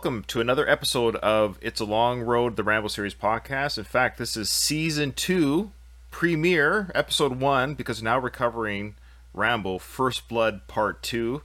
Welcome to another episode of It's a Long Road, the Rambo Series podcast. In fact, this is season two, premiere, episode one, because now we're covering Rambo First Blood Part Two.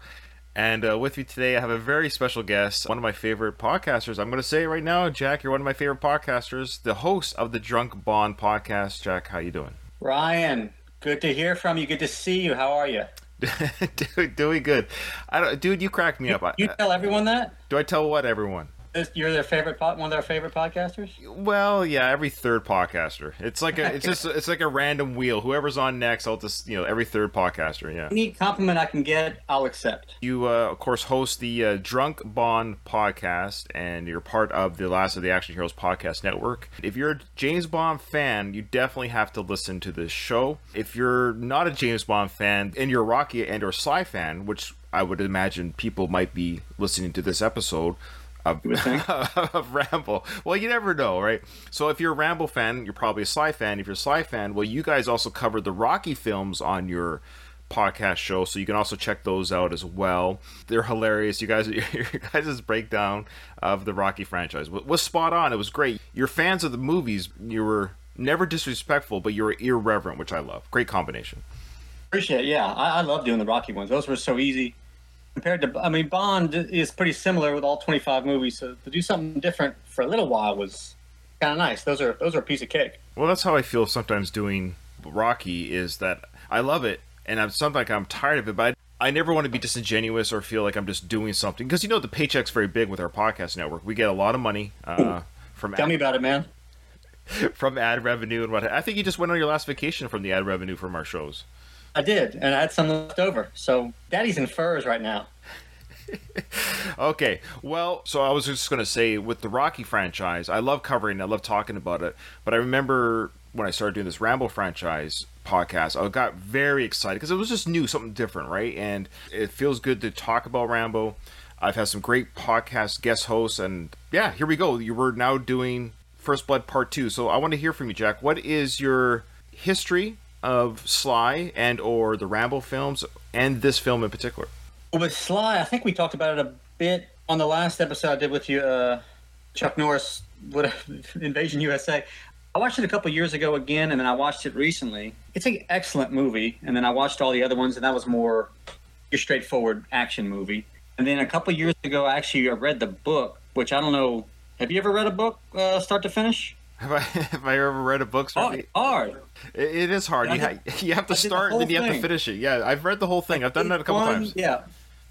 And uh, with me today, I have a very special guest, one of my favorite podcasters. I'm going to say it right now, Jack. You're one of my favorite podcasters, the host of the Drunk Bond podcast. Jack, how you doing? Ryan, good to hear from you. Good to see you. How are you? doing good. I don't, dude, you cracked me you, up. You tell everyone that? Do I tell what everyone? You're their favorite, one of their favorite podcasters. Well, yeah, every third podcaster. It's like a, it's just, it's like a random wheel. Whoever's on next, I'll just, you know, every third podcaster. Yeah. Any compliment I can get, I'll accept. You, uh, of course, host the uh, Drunk Bond podcast, and you're part of the Last of the Action Heroes podcast network. If you're a James Bond fan, you definitely have to listen to this show. If you're not a James Bond fan and you're a Rocky and or Sly fan, which I would imagine people might be listening to this episode of, of Rambo. Well, you never know, right? So if you're a Rambo fan, you're probably a Sly fan. If you're a Sly fan, well, you guys also covered the Rocky films on your podcast show, so you can also check those out as well. They're hilarious. You guys, your guys' breakdown of the Rocky franchise was spot on. It was great. You're fans of the movies. You were never disrespectful, but you were irreverent, which I love. Great combination. Appreciate it. Yeah, I, I love doing the Rocky ones. Those were so easy compared to I mean Bond is pretty similar with all 25 movies so to do something different for a little while was kind of nice. Those are those are a piece of cake. Well that's how I feel sometimes doing Rocky is that I love it and I'm something like I'm tired of it but I, I never want to be disingenuous or feel like I'm just doing something. Because you know the paycheck's very big with our podcast network. We get a lot of money uh, from tell ad, me about it man. from ad revenue and what I think you just went on your last vacation from the ad revenue from our shows I did, and I had some left over. So daddy's in furs right now. okay, well, so I was just going to say with the Rocky franchise, I love covering, I love talking about it, but I remember when I started doing this Rambo franchise podcast, I got very excited because it was just new, something different, right? And it feels good to talk about Rambo. I've had some great podcast guest hosts, and yeah, here we go. You were now doing First Blood Part Two, so I want to hear from you, Jack. What is your history of Sly and or the Rambo films and this film in particular? With Sly, I think we talked about it a bit on the last episode I did with you, uh, Chuck Norris, what Invasion USA. I watched it a couple years ago again, and then I watched it recently. It's an excellent movie, and then I watched all the other ones, and that was more your straightforward action movie. And then a couple years ago, I actually, I read the book, which I don't know. Have you ever read a book uh, start to finish? Have I have I ever read a book? Oh, hard. It, it is hard. You, ha- you have to start, the then you have to finish it. Yeah, I've read the whole thing. I've done that a couple One, times. Yeah,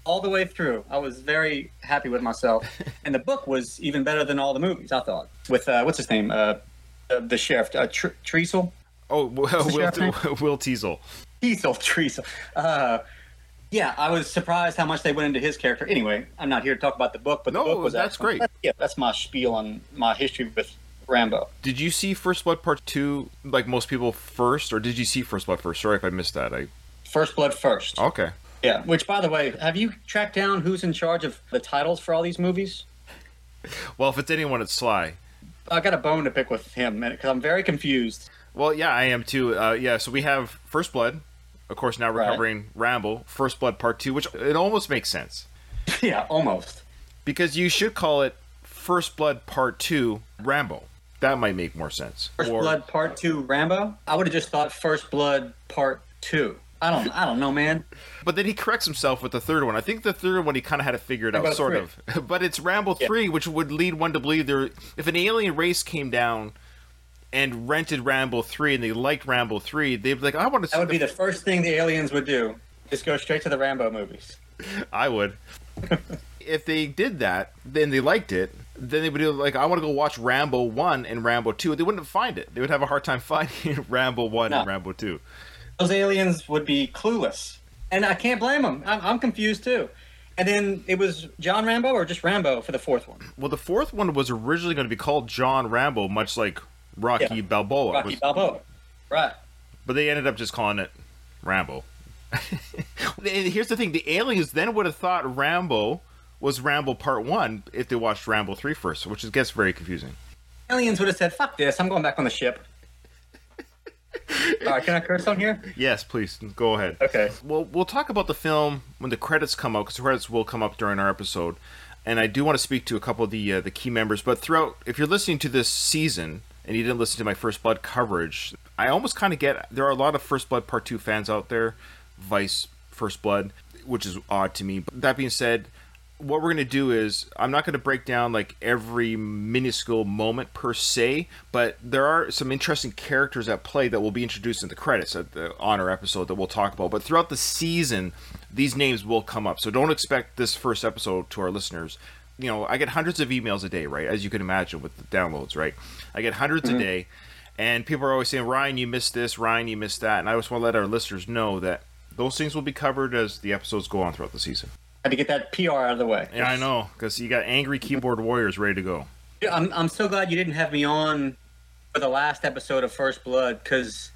all the way through. I was very happy with myself, and the book was even better than all the movies. I thought with uh, what's his name, uh, the sheriff, uh, Tr- Treasel. Oh, Will, Will, Will Teasle. Teasle, Treasel. Uh, yeah, I was surprised how much they went into his character. Anyway, I'm not here to talk about the book, but no, the book was that's excellent. great. yeah, that's my spiel on my history with Rambo. Did you see First Blood Part Two like most people first, or did you see First Blood first? Sorry if I missed that. I First Blood first. Okay. Yeah. Which, by the way, have you tracked down who's in charge of the titles for all these movies? Well, if it's anyone, it's Sly. I got a bone to pick with him because I'm very confused. Well, yeah, I am too. Uh, yeah, so we have First Blood. Of course, now we're Right. covering Rambo, First Blood Part Two, which it almost makes sense yeah, almost. because you should call it First Blood Part Two Rambo. That might make more sense. First Or- Blood Part Two Rambo. I would have just thought First Blood Part Two. I don't. I don't know, man. But then he corrects himself with the third one. I think the third one he kind of had to figure it out, sort three. of. But it's Rambo Yeah. three, which would lead one to believe there, if an alien race came down and rented Rambo three and they liked Rambo three, they'd be like, I want to. see That would be the the first thing the aliens would do. Just go straight to the Rambo movies. I would. if they did that, then they liked it. Then they would do like, I want to go watch Rambo one and Rambo two. They wouldn't find it. They would have a hard time finding Rambo one and Rambo two. Those aliens would be clueless, and I can't blame them. I'm, I'm confused too. And then it was John Rambo or just Rambo for the fourth one. Well, the fourth one was originally going to be called John Rambo, much like Rocky Yeah. Balboa. Rocky was- Balboa. Right. But they ended up just calling it Rambo. Here's the thing: the aliens then would have thought Rambo was Rambo Part One if they watched Rambo Three first, which is, gets very confusing. Aliens would have said, "Fuck this! I'm going back on the ship." Right, can I curse on here? Yes, please go ahead. Okay. Well, we'll talk about the film when the credits come out because the credits will come up during our episode. and I do want to speak to a couple of the uh, the key members. But throughout, if you're listening to this season and you didn't listen to my First Blood coverage, I almost kind of get there are a lot of First Blood Part Two fans out there, Vice First Blood, which is odd to me. But that being said, what we're going to do is I'm not going to break down like every minuscule moment per se, but there are some interesting characters at play that will be introduced in the credits at the honor episode that we'll talk about. But throughout the season, these names will come up. So don't expect this first episode to our listeners. You know, I get hundreds of emails a day, right? As you can imagine with the downloads, right? I get 100s mm-hmm. a day, and people are always saying, Ryan, you missed this, Ryan, you missed that. And I just want to let our listeners know that those things will be covered as the episodes go on throughout the season. Had to get that PR out of the way. Yeah, I know, because you got angry keyboard warriors ready to go. I'm, I'm so glad you didn't have me on for the last episode of First Blood, because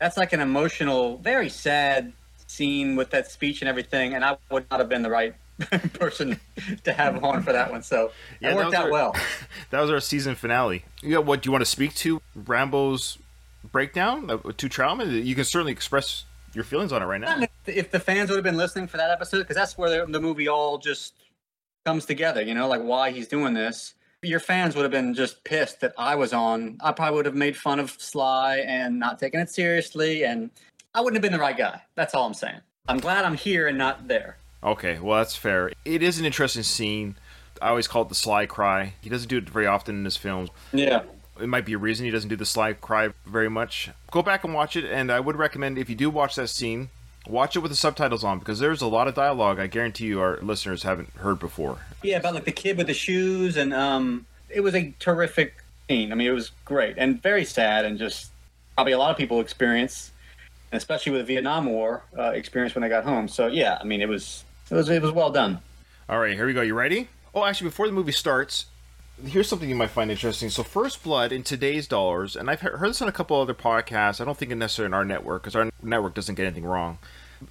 that's like an emotional, very sad scene with that speech and everything, and I would not have been the right person to have on for that one. So yeah, it worked out our, well. that was our season finale. You got what? Do you want to speak to Rambo's breakdown to trauma? You can certainly express your feelings on it right now. If the fans would have been listening for that episode, because that's where the, the movie all just comes together. You know, like why he's doing this. Your fans would have been just pissed that I was on. I probably would have made fun of Sly and not taking it seriously, and I wouldn't have been the right guy. That's all I'm saying. I'm glad I'm here and not there. Okay, well that's fair. It is an interesting scene. I always call it the Sly cry. He doesn't do it very often in his films. Yeah it might be a reason he doesn't do the Sly cry very much. Go back and watch it, and I would recommend if you do watch that scene, watch it with the subtitles on because there's a lot of dialogue. I guarantee you, our listeners haven't heard before. Yeah, about like the kid with the shoes, and um, it was a terrific scene. I mean, it was great and very sad, and just probably a lot of people experience, especially with the Vietnam War uh, experience when they got home. So yeah, I mean, it was it was it was well done. All right, here we go. You ready? Oh, actually, before the movie starts, here's something you might find interesting. So, First Blood in today's dollars, and I've heard this on a couple other podcasts. I don't think it necessarily in our network because our network doesn't get anything wrong.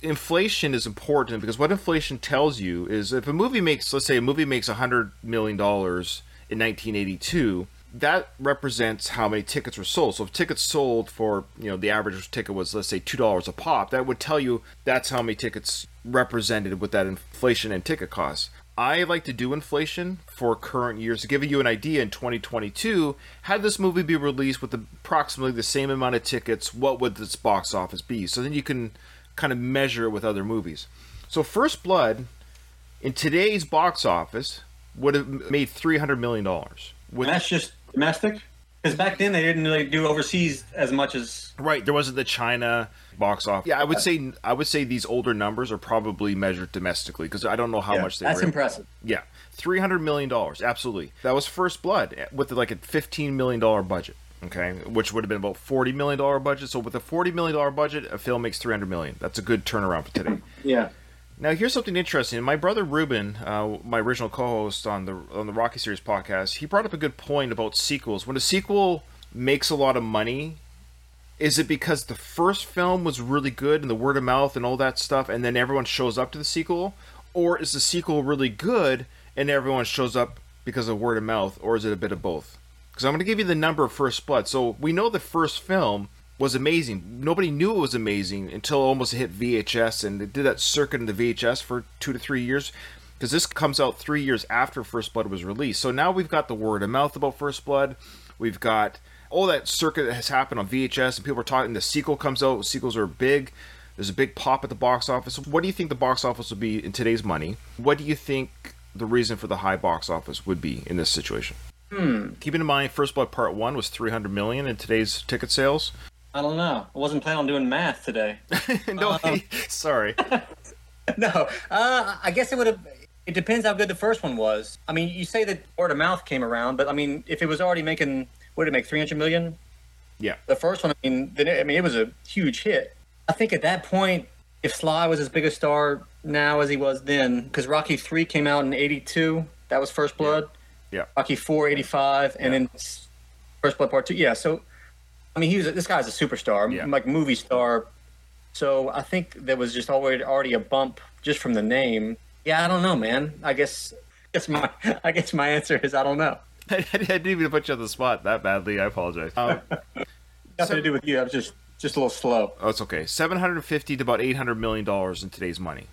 Inflation is important because what inflation tells you is if a movie makes, let's say, a movie makes hundred million dollars in 1982, that represents how many tickets were sold. So, if tickets sold for, you know, the average ticket was, let's say, two dollars a pop, that would tell you that's how many tickets represented with that inflation and ticket costs. I like to do inflation for current years. To give you an idea in 2022 had this movie be released with approximately the same amount of tickets what would its box office be? So then you can kind of measure it with other movies. So first blood in today's box office would have made 300 million dollars. That's just domestic? Because back then they didn't really do overseas as much as right. There wasn't the China box office. Yeah, I would say I would say these older numbers are probably measured domestically because I don't know how yeah, much they. That's were. impressive. Yeah, three hundred million dollars. Absolutely, that was First Blood with like a fifteen million dollar budget. Okay, which would have been about forty million dollar budget. So with a forty million dollar budget, a film makes three hundred million. That's a good turnaround for today. yeah. Now here's something interesting. My brother Ruben, uh, my original co-host on the on the Rocky series podcast, he brought up a good point about sequels. When a sequel makes a lot of money is it because the first film was really good and the word of mouth and all that stuff and then everyone shows up to the sequel? Or is the sequel really good and everyone shows up because of word of mouth? Or is it a bit of both? Because i'm going to give you the number of first blood. So we know the first film was amazing. Nobody knew it was amazing until almost hit vhs and it did that circuit in the vhs for two to three years because this comes out three years after first blood was released. So now we've got the word of mouth about first blood. We've got all that circuit that has happened on VHS, and people are talking. The sequel comes out. Sequels are big. There's a big pop at the box office. What do you think the box office will be in today's money? What do you think the reason for the high box office would be in this situation? Hmm. Keeping in mind, First Blood Part One was 300 million in today's ticket sales. I don't know. I wasn't planning on doing math today. no, um, sorry. no, uh, I guess it would have. It depends how good the first one was. I mean, you say that word of mouth came around, but I mean, if it was already making what did it make 300 million? Yeah. The first one i mean then i mean it was a huge hit. I think at that point if sly was as big a star now as he was then because rocky 3 came out in 82 that was first blood. Yeah, yeah. rocky 4 85 and then first blood part 2 yeah so i mean he was this guy's a superstar yeah. like movie star. So i think there was just already already a bump just from the name. Yeah i don't know man. I guess I guess my I guess my answer is I don't know. I, didn't even put you on the spot that badly. I apologize. Um, Nothing so, to do with you. I was just just a little slow. Oh, it's okay. Seven hundred fifty to about eight hundred million dollars in today's money.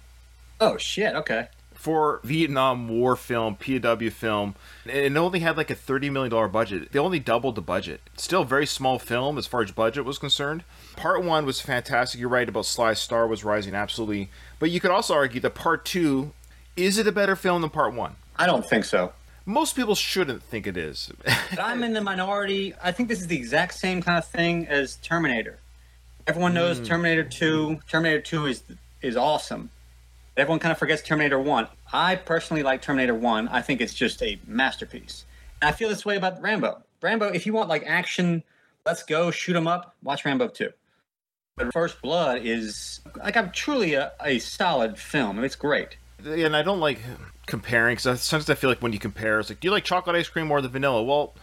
Oh shit! Okay. for Vietnam War film, POW film, it only had like a $30 million budget. They only doubled the budget. Still a very small film as far as budget was concerned. Part one was fantastic. You're right about Sly Star was rising, absolutely. But you could also argue that part two is it a better film than part one? I don't think so. Most people shouldn't think it is. I'm in the minority. I think this is the exact same kind of thing as Terminator. Everyone knows mm. Terminator 2. Terminator 2 is is awesome. Everyone kind of forgets Terminator 1. I personally like Terminator 1. I think it's just a masterpiece. And I feel this way about Rambo. Rambo, if you want like action, let's go, shoot 'em up, watch Rambo 2. But First Blood is like I'm truly a, a solid film. It's great. And I don't like comparing because sometimes I feel like when you compare, it's like, do you like chocolate ice cream or the vanilla? Well,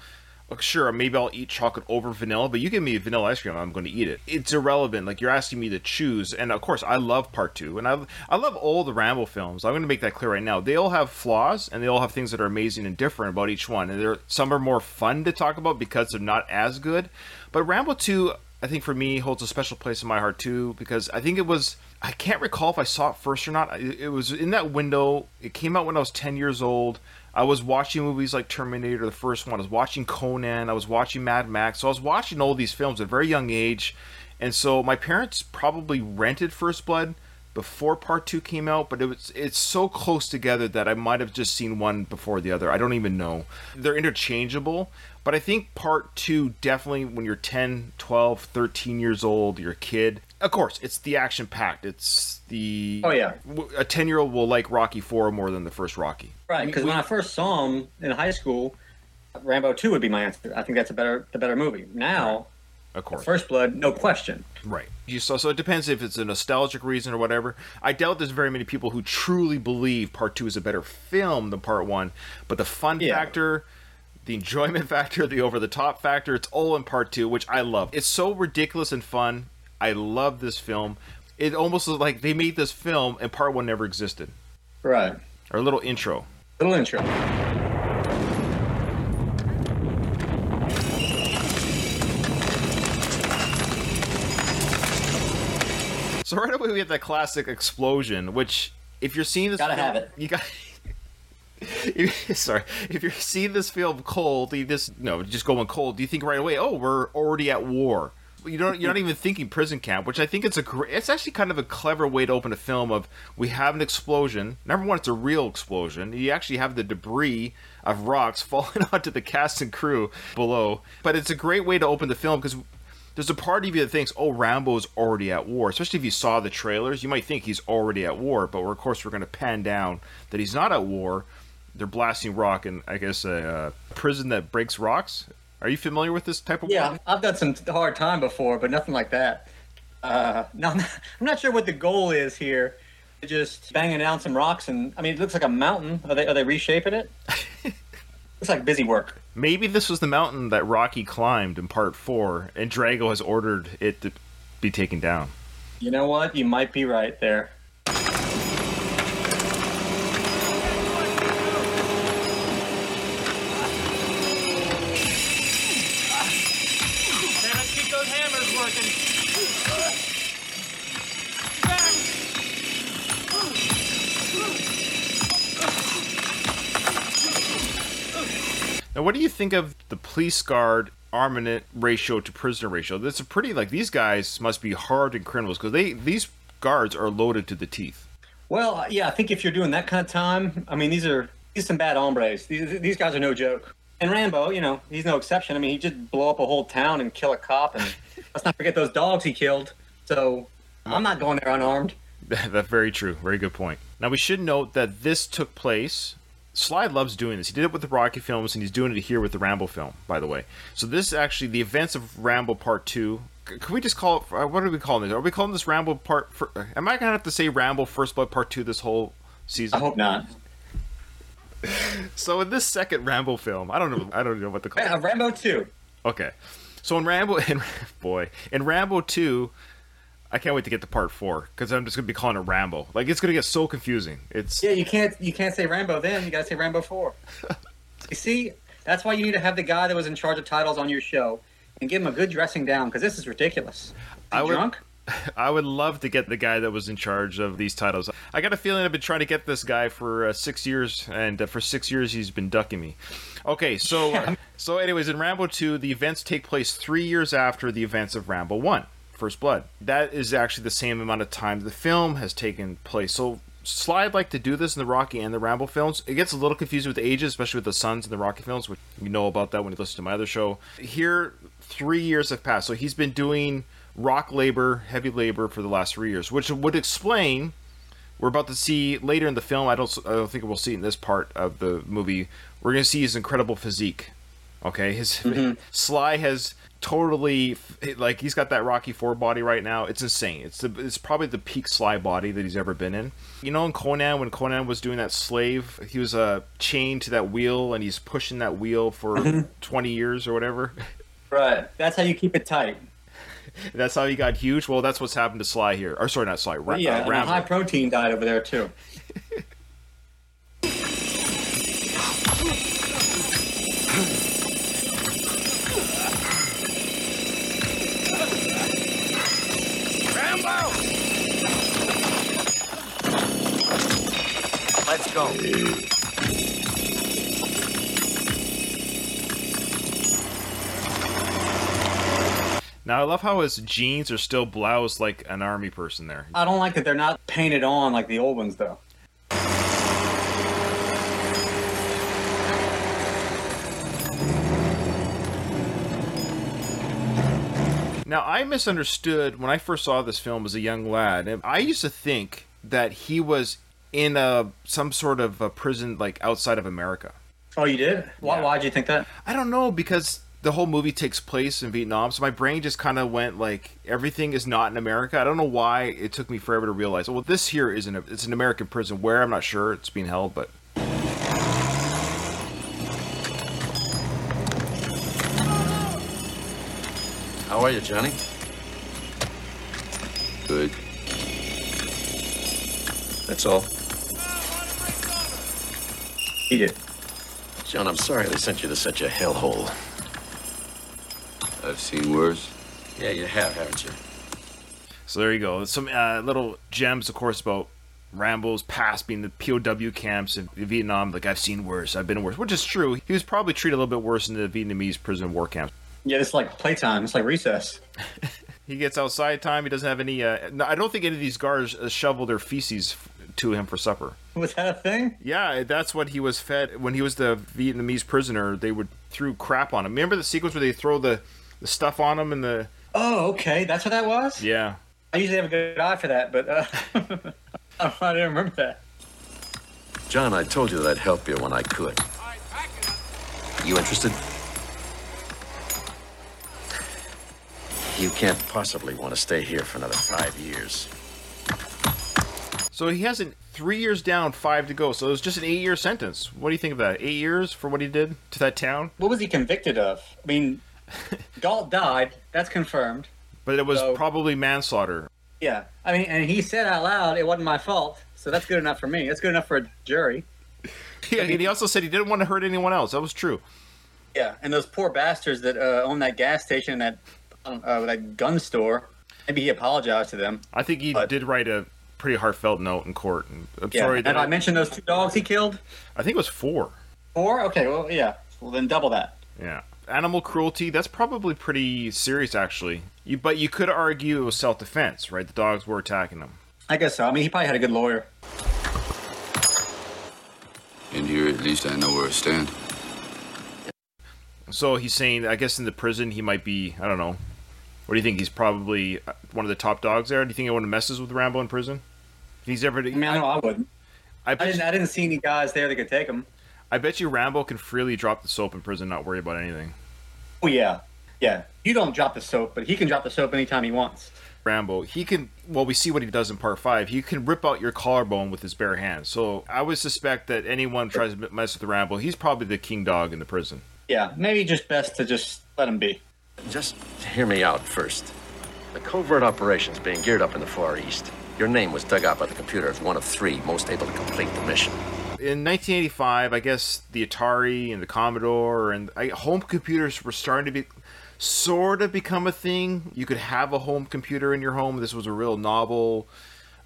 sure, maybe I'll eat chocolate over vanilla, but you give me vanilla ice cream, I'm going to eat it. It's irrelevant. Like you're asking me to choose, and of course, I love Part Two, and I I love all the Rambo films. I'm going to make that clear right now. They all have flaws, and they all have things that are amazing and different about each one. And there some are more fun to talk about because they're not as good. But Rambo Two, I think for me holds a special place in my heart too because I think it was I can't recall if I saw it first or not. It was in that window. It came out when I was 10 years old. I was watching movies like Terminator, the first one. I was watching Conan. I was watching Mad Max. So I was watching all these films at a very young age. And so my parents probably rented First Blood before part two came out, but it was it's so close together that I might have just seen one before the other. I don't even know. They're interchangeable, but I think part two definitely when you're 10, 12, 13 years old, you're a kid. Of course, it's the action packed. It's the oh yeah. A ten year old will like Rocky Four more than the first Rocky. Right, because when I first saw him in high school, Rambo Two would be my answer. I think that's a better the better movie. Now, of course, First Blood, no question. Right. You so so it depends if it's a nostalgic reason or whatever. I doubt there's very many people who truly believe Part Two is a better film than Part One, but the fun yeah. factor. The enjoyment factor, the over the top factor, it's all in part two, which I love. It's so ridiculous and fun. I love this film. It almost is like they made this film and part one never existed. Right. Or a little intro. Little intro. Away we have that classic explosion, which if you're seeing this, gotta film, have it. You got. sorry, if you're seeing this film cold, you just no, just going cold. Do you think right away? Oh, we're already at war you don't you're not even thinking prison camp, which I think it's a great, it's actually kind of a clever way to open a film of we have an explosion. Number one, it's a real explosion. You actually have the debris of rocks falling onto the cast and crew below. But it's a great way to open the film because there's a part of you that thinks, oh, Rambo's already at war. Especially if you saw the trailers, you might think he's already at war. But we're, of course, we're going to pan down that he's not at war. They're blasting rock in, I guess, a, a prison that breaks rocks. Are you familiar with this type of yeah, work? I've done some hard time before, but nothing like that. Uh, no, I'm not, I'm not sure what the goal is here. Just banging down some rocks, and I mean, it looks like a mountain. Are they are they reshaping it? looks like busy work. Maybe this was the mountain that Rocky climbed in Part Four, and Drago has ordered it to be taken down. You know what? You might be right there. Think of the police guard armament ratio to prisoner ratio? That's a pretty like these guys must be hardened criminals because they these guards are loaded to the teeth. Well, uh, yeah, I think if you're doing that kind of time, I mean, these are these some bad hombres. These these guys are no joke. And Rambo, you know, he's no exception. I mean, he just blow up a whole town and kill a cop, and let's not forget those dogs he killed. So I'm not going there unarmed. That's very true. Very good point. Now we should note that this took place Sly loves doing this. He did it with the Rocky films, and he's doing it here with the Rambo film, by the way. So this is actually the events of Rambo Part Two. Can we just call it? Uh, what are we calling this? Are we calling this Rambo Part? For, am I gonna have to say Rambo First Blood Part Two this whole season? I hope not. so in this second Rambo film, I don't know. I don't know what to call. Yeah, Rambo Two. Okay, so in Rambo, in boy, in Rambo Two, I can't wait to get to part four because I'm just gonna be calling it Rambo. Like it's gonna get so confusing. It's yeah, you can't you can't say Rambo then. You gotta say Rambo four. you see, that's why you need to have the guy that was in charge of titles on your show and give him a good dressing down because this is ridiculous. I would, drunk? I would love to get the guy that was in charge of these titles. I got a feeling I've been trying to get this guy for uh, six years, and uh, for six years he's been ducking me. Okay, so so anyways, in Rambo two, the events take place three years after the events of Rambo one, First Blood. That is actually the same amount of time the film has taken place. So Slide like to do this in the Rocky and the Rambo films. It gets a little confusing with the ages, especially with the sons in the Rocky films, which you know about that when you listen to my other show. Here, three years have passed, so he's been doing rock labor, heavy labor for the last three years, which would explain. We're about to see later in the film. I don't. I don't think we'll see in this part of the movie. We're going to see his incredible physique. Okay, his mm-hmm. Sly has totally like he's got that Rocky Four body right now. It's insane. It's the, it's probably the peak Sly body that he's ever been in. You know, in Conan when Conan was doing that slave, he was uh, chained to that wheel and he's pushing that wheel for mm-hmm. twenty years or whatever. Right. That's how you keep it tight. that's how he got huge. Well, that's what's happened to Sly here. Or sorry, not Sly. Ra- yeah, uh, high protein diet over there too. Let's go. Now I love how his jeans are still bloused like an army person there. I don't like that they're not painted on like the old ones though. Now I misunderstood when I first saw this film as a young lad. I used to think that he was in a some sort of a prison like outside of America. Oh, you did? Why? Yeah. Why'd you think that? I don't know because the whole movie takes place in Vietnam, so my brain just kind of went like everything is not in America. I don't know why it took me forever to realize. Well, this here isn't. A, it's an American prison. Where I'm not sure it's being held, but. How are you, Johnny? Good. That's all. Eat it. John, I'm sorry they sent you to such a hellhole. I've seen worse. Yeah, you have, haven't you? So there you go. Some uh, little gems, of course, about Rambo's past being the POW camps in Vietnam. Like, I've seen worse. I've been worse, which is true. He was probably treated a little bit worse in the Vietnamese prison war camps. Yeah, it's like playtime. It's like recess. he gets outside time. He doesn't have any. Uh, I don't think any of these guards uh, shovel their feces to him for supper. Was that a thing? Yeah, that's what he was fed when he was the Vietnamese prisoner. They would threw crap on him. Remember the sequence where they throw the, the stuff on him and the. Oh, okay, that's what that was. Yeah. I usually have a good eye for that, but uh, I didn't remember that. John, I told you that I'd help you when I could. You interested? You can't possibly want to stay here for another five years. So he hasn't three years down, five to go. So it was just an eight year sentence. What do you think of that? Eight years for what he did to that town? What was he convicted of? I mean, Galt died. That's confirmed. But it was so, probably manslaughter. Yeah. I mean, and he said out loud, it wasn't my fault. So that's good enough for me. That's good enough for a jury. Yeah, and he also said he didn't want to hurt anyone else. That was true. Yeah, and those poor bastards that uh, own that gas station, that uh, that gun store. Maybe he apologized to them. I think he but... did write a pretty heartfelt note in court. And I'm yeah. sorry. And I, I mentioned those two dogs he killed. I think it was four. Four? Okay. Well, yeah. Well, then double that. Yeah. Animal cruelty. That's probably pretty serious, actually. You, but you could argue it was self-defense, right? The dogs were attacking him. I guess so. I mean, he probably had a good lawyer. In here, at least I know where I stand. So he's saying, I guess in the prison he might be, I don't know, what do you think? He's probably uh, one of the top dogs there. Do you think anyone messes with Rambo in prison? If he's ever, I mean, I know I wouldn't. I, I didn't. I didn't see any guys there that could take him. I bet you Rambo can freely drop the soap in prison, not worry about anything. Oh yeah, yeah. You don't drop the soap, but he can drop the soap anytime he wants. Rambo, he can. Well, we see what he does in part five. He can rip out your collarbone with his bare hands. So I would suspect that anyone tries to mess with Rambo, he's probably the king dog in the prison. Yeah, maybe just best to just let him be. Just hear me out first. The covert operation's being geared up in the Far East. Your name was dug out by the computer as one of three most able to complete the mission. In 1985, I guess the Atari and the Commodore and I, home computers were starting to be sort of become a thing. You could have a home computer in your home. This was a real novel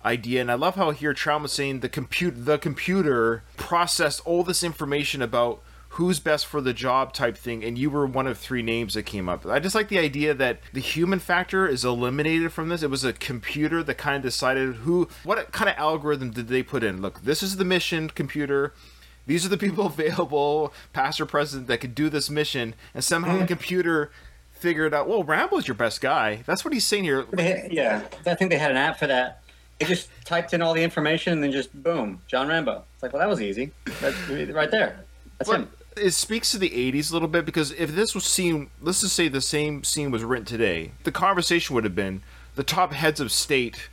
idea, and I love how here Trautman was saying the compute the computer processed all this information about who's best for the job type thing, and you were one of three names that came up. I just like the idea that the human factor is eliminated from this. It was a computer that kind of decided who, what kind of algorithm did they put in? Look, this is the mission computer. These are the people available, past or present, that could do this mission, and somehow the mm. computer figured out. Well, Rambo's your best guy. That's what he's saying here. Yeah, I think they had an app for that. They just typed in all the information and then just boom, John Rambo. It's like, well, that was easy. That's right there. That's But him. It speaks to the 80s a little bit because if this was seen, let's just say the same scene was written today, the conversation would have been the top heads of state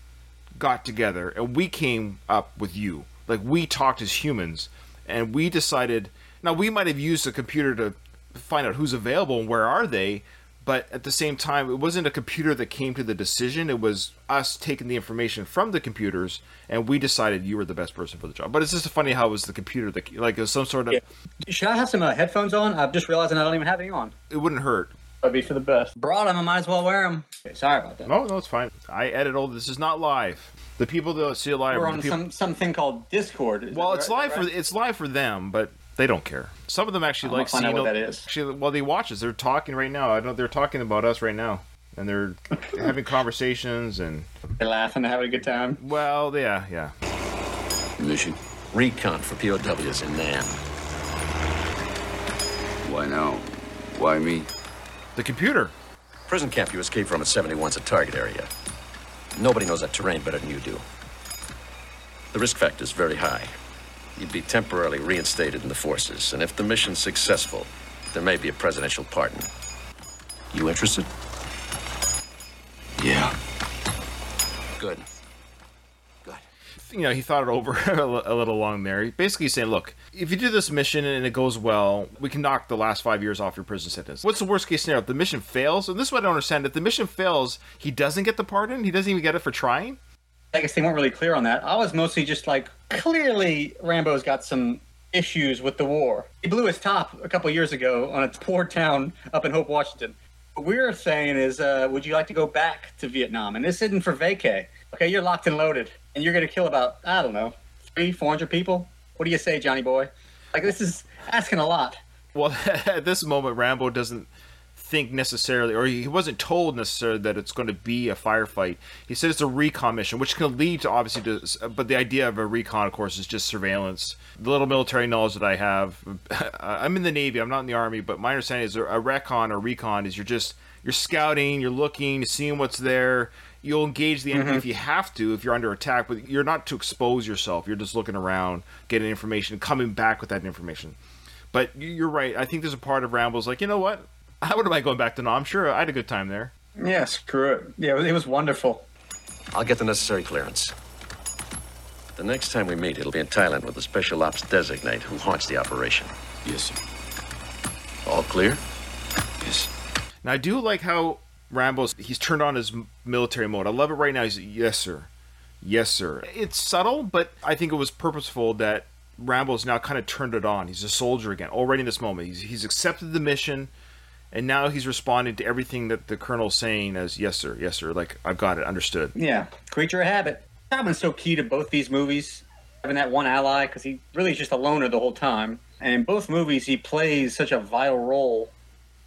got together and we came up with you. Like we talked as humans and we decided. Now we might have used a computer to find out who's available and where are they, but at the same time, it wasn't a computer that came to the decision. It was us taking the information from the computers, and we decided you were the best person for the job. But it's just funny how it was the computer that, like, it was some sort of. Yeah. Should I have some uh, headphones on? I've just realized I don't even have any on. It wouldn't hurt. That'd be for the best. Brought them, I might as well wear them. Okay, sorry about that. No, no, it's fine. I edit all this. Is not live. The people that see it live. We're on people- some something called Discord. Is well, that it's right- live for it's live for them, but they don't care. Some of them actually I'm like find seeing what that is. Actually, well, they watch us. They're talking right now. I know they're talking about us right now, and they're having conversations and They're laughing, they're having a good time. well, yeah, yeah. Mission? Recon for POWs in Nam. Why now? Why me? The computer. Prison camp you escaped from at 71's a target area. Nobody knows that terrain better than you do. The risk factor is very high. You'd be temporarily reinstated in the forces, and if the mission's successful, there may be a presidential pardon. You interested? Yeah. Good. Good. you know, he thought it over a little long there. He Basically saying, look, if you do this mission and it goes well, we can knock the last five years off your prison sentence. What's the worst case scenario? If the mission fails, and this is what I don't understand. If the mission fails, he doesn't get the pardon? He doesn't even get it for trying? I guess they weren't really clear on that. I was mostly just like, clearly Rambo's got some issues with the war. He blew his top a couple years ago on a poor town up in Hope, Washington. What we're saying is, uh, would you like to go back to Vietnam? And this isn't for vacay. Okay, you're locked and loaded, and you're going to kill about, I don't know, three, four hundred people. What do you say, Johnny boy? Like, this is asking a lot. Well, at this moment, Rambo doesn't think necessarily, or he wasn't told necessarily that it's going to be a firefight. He said it's a recon mission, which can lead to obviously to, but the idea of a recon, of course, is just surveillance. The little military knowledge that I have, I'm in the Navy, I'm not in the Army, but my understanding is a recon or recon is you're just you're scouting, you're looking, you're seeing what's there. You'll engage the enemy mm-hmm. if you have to, if you're under attack, but you're not to expose yourself. You're just looking around, getting information, coming back with that information. But you- you're right. I think there's a part of Rambo's like, you know what? I wouldn't mind going back to Nam. Sure, I had a good time there. Yeah, screw it. Yeah, it was, wonderful. I'll get the necessary clearance. The next time we meet, it'll be in Thailand with the special ops designate who haunts the operation. Yes, sir. All clear? Yes. Now I do like how Rambo's he's turned on his military mode. I love it right now. He's yes sir, yes sir. It's subtle, but I think it was purposeful that Rambo's now kind of turned it on. He's a soldier again already in this moment. He's he's accepted the mission, and now he's responding to everything that the colonel's saying as yes sir, yes sir. Like I've got it, understood. Yeah, creature of habit. Trautman's so key to both these movies, having that one ally, because he really is just a loner the whole time. And in both movies, he plays such a vital role.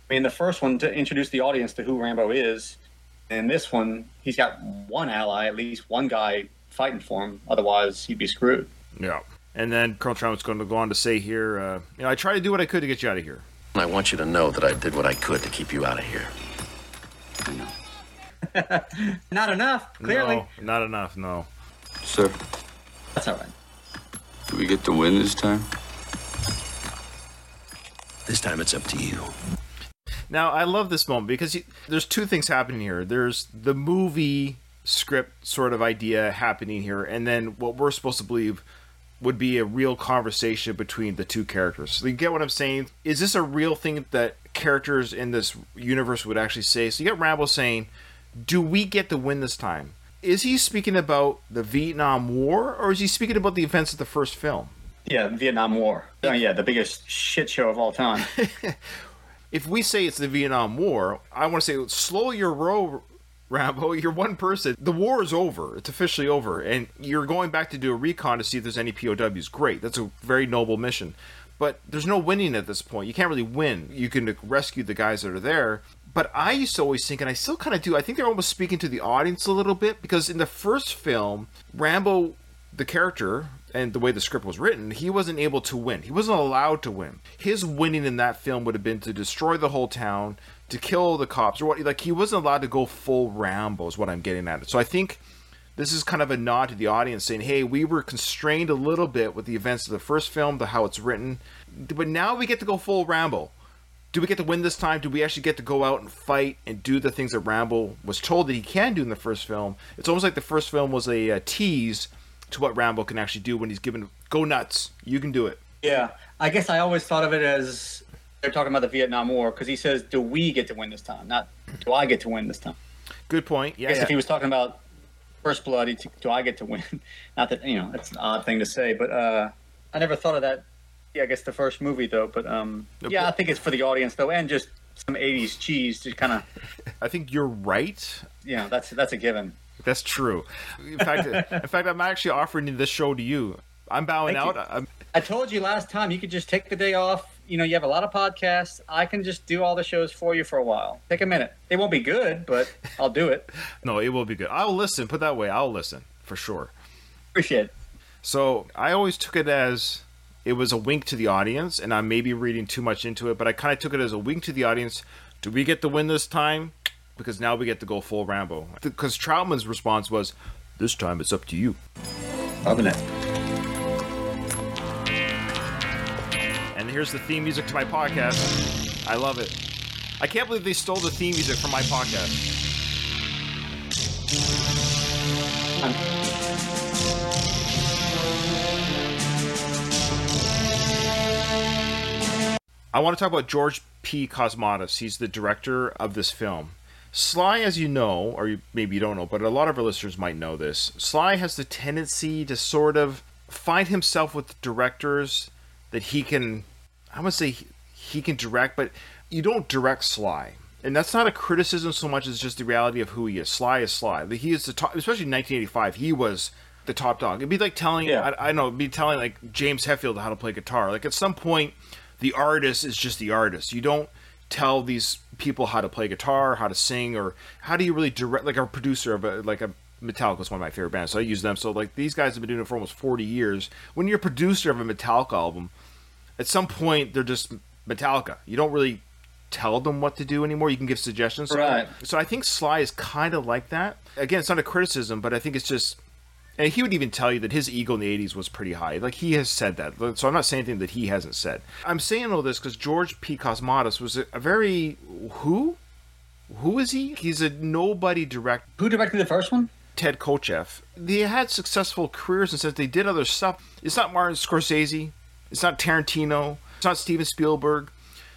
I mean, the first one to introduce the audience to who Rambo is, and this one, he's got one ally, at least one guy fighting for him. Otherwise, he'd be screwed. Yeah. And then Colonel Trautman's going to go on to say here, uh, you know, I tried to do what I could to get you out of here. I want you to know that I did what I could to keep you out of here. I know. Not enough, clearly. No, not enough. No. Sir, That's all right. do we get to win this time? This time it's up to you. Now I love this moment because you, there's two things happening here. There's the movie script sort of idea happening here, and then what we're supposed to believe would be a real conversation between the two characters. So you get what I'm saying? Is this a real thing that characters in this universe would actually say? So you get Rambo saying, "Do we get to win this time?" Is he speaking about the Vietnam War, or is he speaking about the events of the first film? Yeah, Vietnam War. Oh, yeah, the biggest shit show of all time. if we say it's the Vietnam War, I want to say slow your roll, Rambo. You're one person. The war is over. It's officially over, and you're going back to do a recon to see if there's any POWs. Great. That's a very noble mission. But there's no winning at this point. You can't really win. You can rescue the guys that are there. But I used to always think, and I still kind of do, I think they're almost speaking to the audience a little bit because in the first film, Rambo, the character, and the way the script was written, he wasn't able to win. He wasn't allowed to win. His winning in that film would have been to destroy the whole town, to kill the cops, or what. Like he wasn't allowed to go full Rambo. Is what I'm getting at. So I think this is kind of a nod to the audience saying, "Hey, we were constrained a little bit with the events of the first film, the how it's written, but now we get to go full Rambo." Do we get to win this time? Do we actually get to go out and fight and do the things that Rambo was told that he can do in the first film? It's almost like the first film was a, a tease to what Rambo can actually do when he's given go nuts. You can do it. Yeah, I guess I always thought of it as they're talking about the Vietnam War because he says, "Do we get to win this time? Not do I get to win this time?" Good point. Yeah. I guess yeah. if he was talking about First Blood, he do I get to win? Not that you know, that's an odd thing to say, but uh, I never thought of that. Yeah, I guess the first movie though, but um, yeah, I think it's for the audience though, and just some '80s cheese to kind of. I think you're right. Yeah, that's that's a given. That's true. In fact, in fact, I'm actually offering this show to you. I'm bowing Thank out. I'm, I told you last time you could just take the day off. You know, you have a lot of podcasts. I can just do all the shows for you for a while. Take a minute. It won't be good, but I'll do it. no, it will be good. I'll listen. Put that way, I'll listen for sure. Appreciate it. So I always took it as it was a wink to the audience, and I may be reading too much into it, but I kind of took it as a wink to the audience. Do we get the win this time? Because now we get to go full Rambo. Because Trautman's response was, "This time it's up to you." Loving it. And here's the theme music to my podcast. I love it. I can't believe they stole the theme music from my podcast. I want to talk about George P. Cosmatos. He's the director of this film. Sly, as you know, or maybe you don't know, but a lot of our listeners might know this. Sly has the tendency to sort of find himself with directors that he can, I would say he, he can direct, but you don't direct Sly. And that's not a criticism so much as just the reality of who he is. Sly is Sly. He is the top, especially in 1985. He was the top dog. It'd be like telling, Yeah. I, I know, it'd be telling like James Hetfield how to play guitar. Like at some point, the artist is just the artist. You don't tell these people how to play guitar, how to sing, or how do you really direct? Like a producer of a like a Metallica is one of my favorite bands, so I use them. So like these guys have been doing it for almost forty years. When you're a producer of a Metallica album, at some point they're just Metallica. You don't really tell them what to do anymore. You can give suggestions. So- Right. So I think Sly is kind of like that. Again, it's not a criticism, but I think it's just. And he would even tell you that his ego in the 80s was pretty high. Like, he has said that. So I'm not saying anything that he hasn't said. I'm saying all this because George P. Cosmatos was a, very. Who? Who is he? He's a nobody director. Who directed the first one? Ted Kotcheff. They had successful careers and since they did other stuff. It's not Martin Scorsese. It's not Tarantino. It's not Steven Spielberg.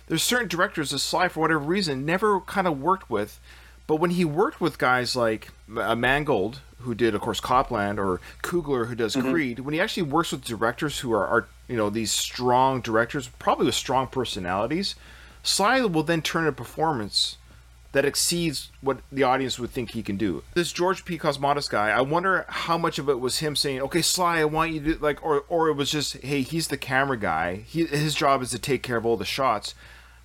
There's certain directors that Sly, for whatever reason, never kind of worked with. But when he worked with guys like uh, Mangold, who did, of course, Copland, or Coogler, who does Creed, when he actually works with directors who are, are, you know, these strong directors, probably with strong personalities, Sly will then turn a performance that exceeds what the audience would think he can do. This George P. Cosmatos guy, I wonder how much of it was him saying, "Okay, Sly, I want you to like," or or it was just, "Hey, he's the camera guy. He, his job is to take care of all the shots."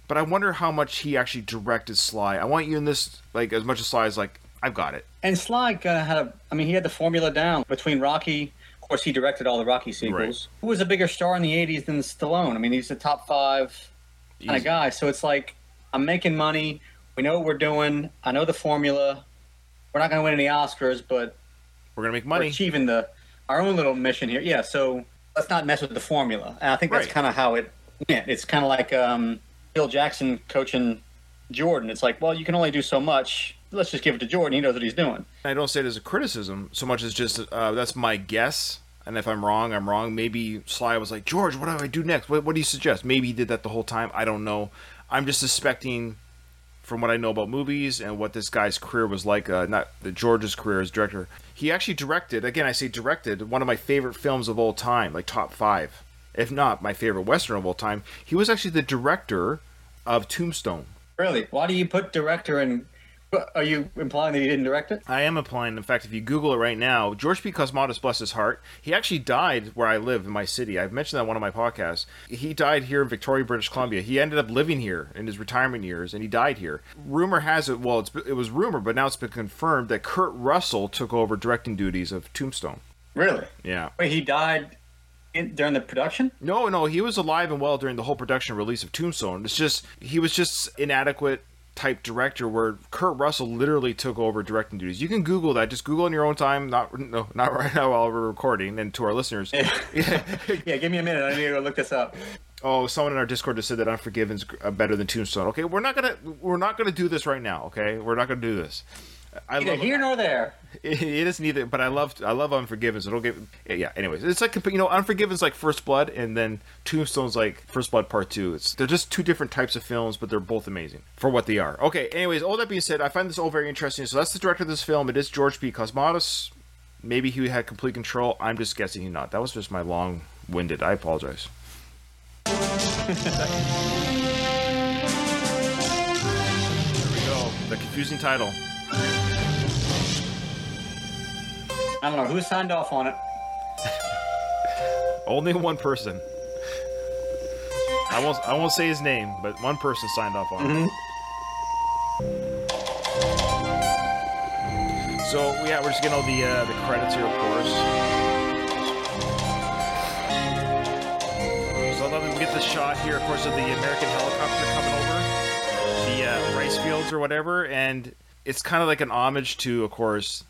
But I wonder how much he actually directed Sly. I want you in this like as much as Sly is like, "I've got it." And Sly uh, had a, I mean, he had the formula down between Rocky. Of course, he directed all the Rocky sequels. Right. Who was a bigger star in the '80s than Stallone? I mean, he's the top five kind of guy. So it's like, I'm making money. We know what we're doing. I know the formula. We're not going to win any Oscars, but We're gonna make we're money. achieving the our own little mission here. Yeah. So let's not mess with the formula. And I think that's Right. kind of how it went. It's kind of like um, Bill Jackson coaching Jordan. It's like, well, you can only do so much. Let's just give it to Jordan. He knows what he's doing. I don't say it as a criticism so much as just uh, that's my guess. And if I'm wrong, I'm wrong. Maybe Sly was like, George, what do I do next? What, what do you suggest? Maybe he did that the whole time. I don't know. I'm just suspecting, from what I know about movies and what this guy's career was like, uh, not the George's career as director. He actually directed. Again, I say directed one of my favorite films of all time, like top five, if not my favorite western of all time. He was actually the director of Tombstone. Really? Why do you put director and are you implying that he didn't direct it? I am implying, in fact, if you Google it right now, George P. Cosmatos, bless his heart, he actually died where I live in my city. I've mentioned that in one of my podcasts. He died here in Victoria, British Columbia. He ended up living here in his retirement years, and he died here. Rumor has it, well, it was rumor, but now it's been confirmed that Kurt Russell took over directing duties of Tombstone. Really? Yeah. Wait, he died in, during the production? No, no, he was alive and well during the whole production release of Tombstone. It's just he was just inadequate type director where Kurt Russell literally took over directing duties. You can Google that. Just Google in your own time. Not no, not right now while we're recording. And to our listeners, yeah, yeah give me a minute. I need to go look this up. Oh, someone in our Discord just said that Unforgiven's uh, better than Tombstone. Okay, we're not gonna we're not gonna do this right now. Okay, we're not gonna do this. I Neither love, here nor there. It, it is neither, but I love I love Unforgiven. So don't get yeah. Anyways, it's like you know Unforgiven's like First Blood, and then Tombstone's like First Blood Part Two. It's they're just two different types of films, but they're both amazing for what they are. Okay. Anyways, all that being said, I find this all very interesting. So that's the director of this film. It is George P. Cosmatos. Maybe he had complete control. I'm just guessing he not. That was just my long-winded. I apologize. there we go. The confusing title. I don't know who signed off on it. Only one person. I won't. I won't say his name, but one person signed off on mm-hmm. it. So yeah, we're just getting all the uh, the credits here, of course. So let me get the shot here, of course, of the American helicopter coming over the uh, rice fields or whatever, and it's kind of like an homage to, of course,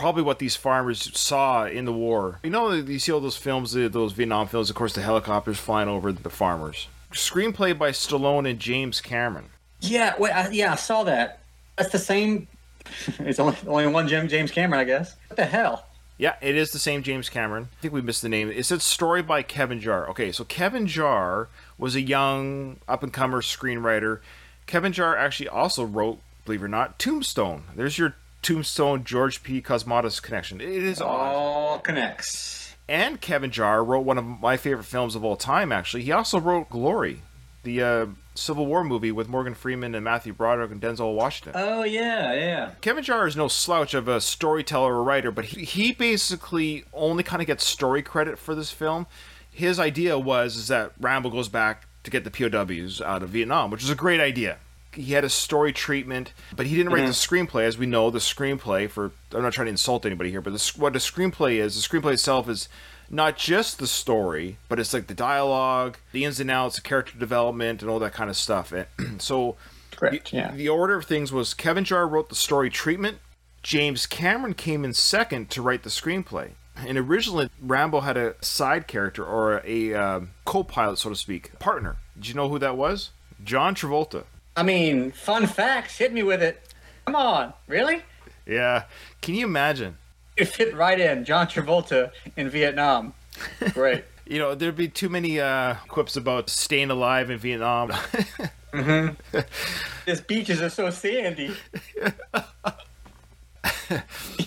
probably what these farmers saw in the war. You know, you see all those films, those Vietnam films, of course, the helicopters flying over the farmers. Screenplay by Stallone and James Cameron. Yeah, wait, I, yeah, I saw that. That's the same. it's only only one Jim James Cameron, I guess. What the hell? Yeah, it is the same James Cameron. I think we missed the name. It said story by Kevin Jarre. Okay, so Kevin Jarre was a young up and comer screenwriter. Kevin Jarre actually also wrote, believe it or not, Tombstone. There's your Tombstone George P. Cosmatos connection. It is all odd. connects. And Kevin Jarre wrote one of my favorite films of all time. Actually, he also wrote Glory, the uh, Civil War movie with Morgan Freeman and Matthew Broderick and Denzel Washington. Oh yeah, yeah. Kevin Jarre is no slouch of a storyteller or writer, but he, he basically only kind of gets story credit for this film. His idea was is that Rambo goes back to get the POWs out of Vietnam, which is a great idea he had a story treatment, but he didn't write mm-hmm. the screenplay. As we know, the screenplay for I'm not trying to insult anybody here, but the, what a screenplay is, the screenplay itself is not just the story, but it's like the dialogue, the ins and outs, the character development, and all that kind of stuff. And so, Correct, the, yeah. the order of things was Kevin Jarre wrote the story treatment. James Cameron came in second to write the screenplay. And originally, Rambo had a side character or a uh, co-pilot, so to speak, partner. Did you know who that was? John Travolta. I mean, fun facts. Hit me with it. Come on, really? Yeah. Can you imagine? It fit right in. John Travolta in Vietnam. Great. you know, there'd be too many uh, quips about staying alive in Vietnam. mm-hmm. These beaches are so sandy.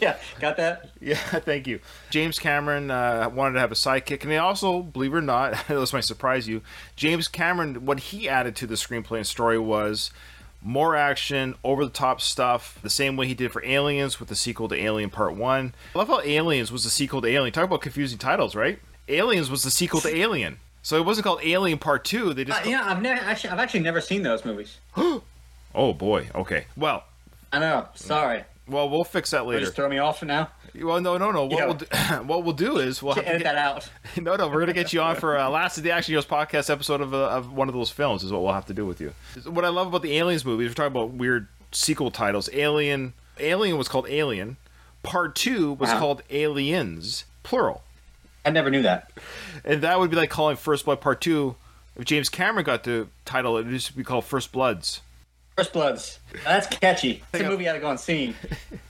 yeah, got that? Yeah, thank you. James Cameron uh, wanted to have a sidekick, and he also, believe it or not, this might surprise you, James Cameron, what he added to the screenplay and story was more action, over the top stuff, the same way he did for Aliens with the sequel to Alien Part 1. I love how Aliens was the sequel to Alien. Talk about confusing titles, right? Aliens was the sequel to Alien. So it wasn't called Alien Part 2. They just uh, Yeah, I've never actually I've actually never seen those movies. oh boy. Okay. Well, I know. Sorry. Well, we'll fix that later. Just throw me off for now. Well, no, no, no. What yeah. we'll do, what we'll do is we'll edit get, that out. No, no, we're gonna get you on for uh, last of the Action Heroes podcast episode of, uh, of one of those films. Is what we'll have to do with you. What I love about the Aliens movies, we're talking about weird sequel titles. Alien, Alien was called Alien. Part two was wow. called Aliens, plural. I never knew that. And that would be like calling First Blood Part two. If James Cameron got the title, it would just be called First Bloods. First Bloods. That's catchy. It's a movie I gotta go and see.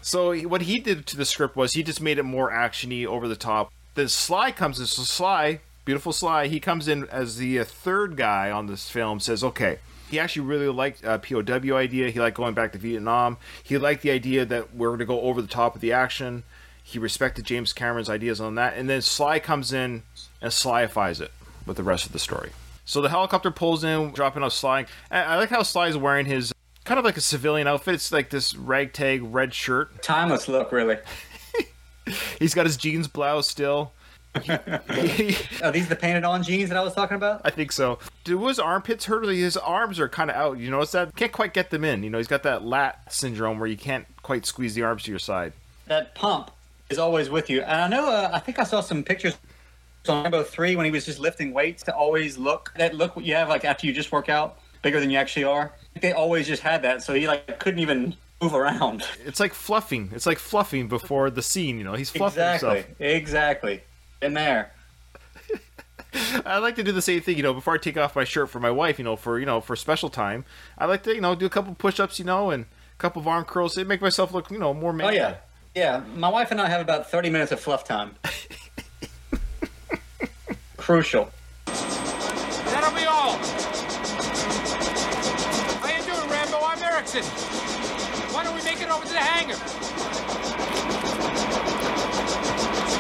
So what he did to the script was he just made it more actiony, over the top. Then Sly comes in. So Sly, beautiful Sly, he comes in as the uh, third guy on this film. Says, okay, he actually really liked uh, POW idea. He liked going back to Vietnam. He liked the idea that we're going to go over the top of the action. He respected James Cameron's ideas on that. And then Sly comes in and Slyifies it with the rest of the story. So the helicopter pulls in, dropping off Sly. I, I like how Sly's wearing his kind of like a civilian outfit. It's like this ragtag red shirt. Timeless look, really. He's got his jeans blouse still. Are these the painted on jeans that I was talking about? I think so. Do his armpits hurt? His arms are kind of out. You notice that? Can't quite get them in. You know, he's got that lat syndrome where you can't quite squeeze the arms to your side. That pump is always with you. And I know, uh, I think I saw some pictures on Rambo 3 when he was just lifting weights to always look that look what you have like after you just work out bigger than you actually are. They always just had that. So he like couldn't even move around. It's like fluffing. It's like fluffing before the scene. You know, he's fluffing Exactly. himself. Exactly. In there. I like to do the same thing, you know, before I take off my shirt for my wife, you know, for you know, for special time. I like to, you know, do a couple push-ups, you know, and a couple of arm curls. It make myself look, you know, more manly. Oh yeah. Yeah. My wife and I have about 30 minutes of fluff time. Crucial. That'll be all. How you doing, Rambo? I'm Erickson. Why don't we make it over to the hangar?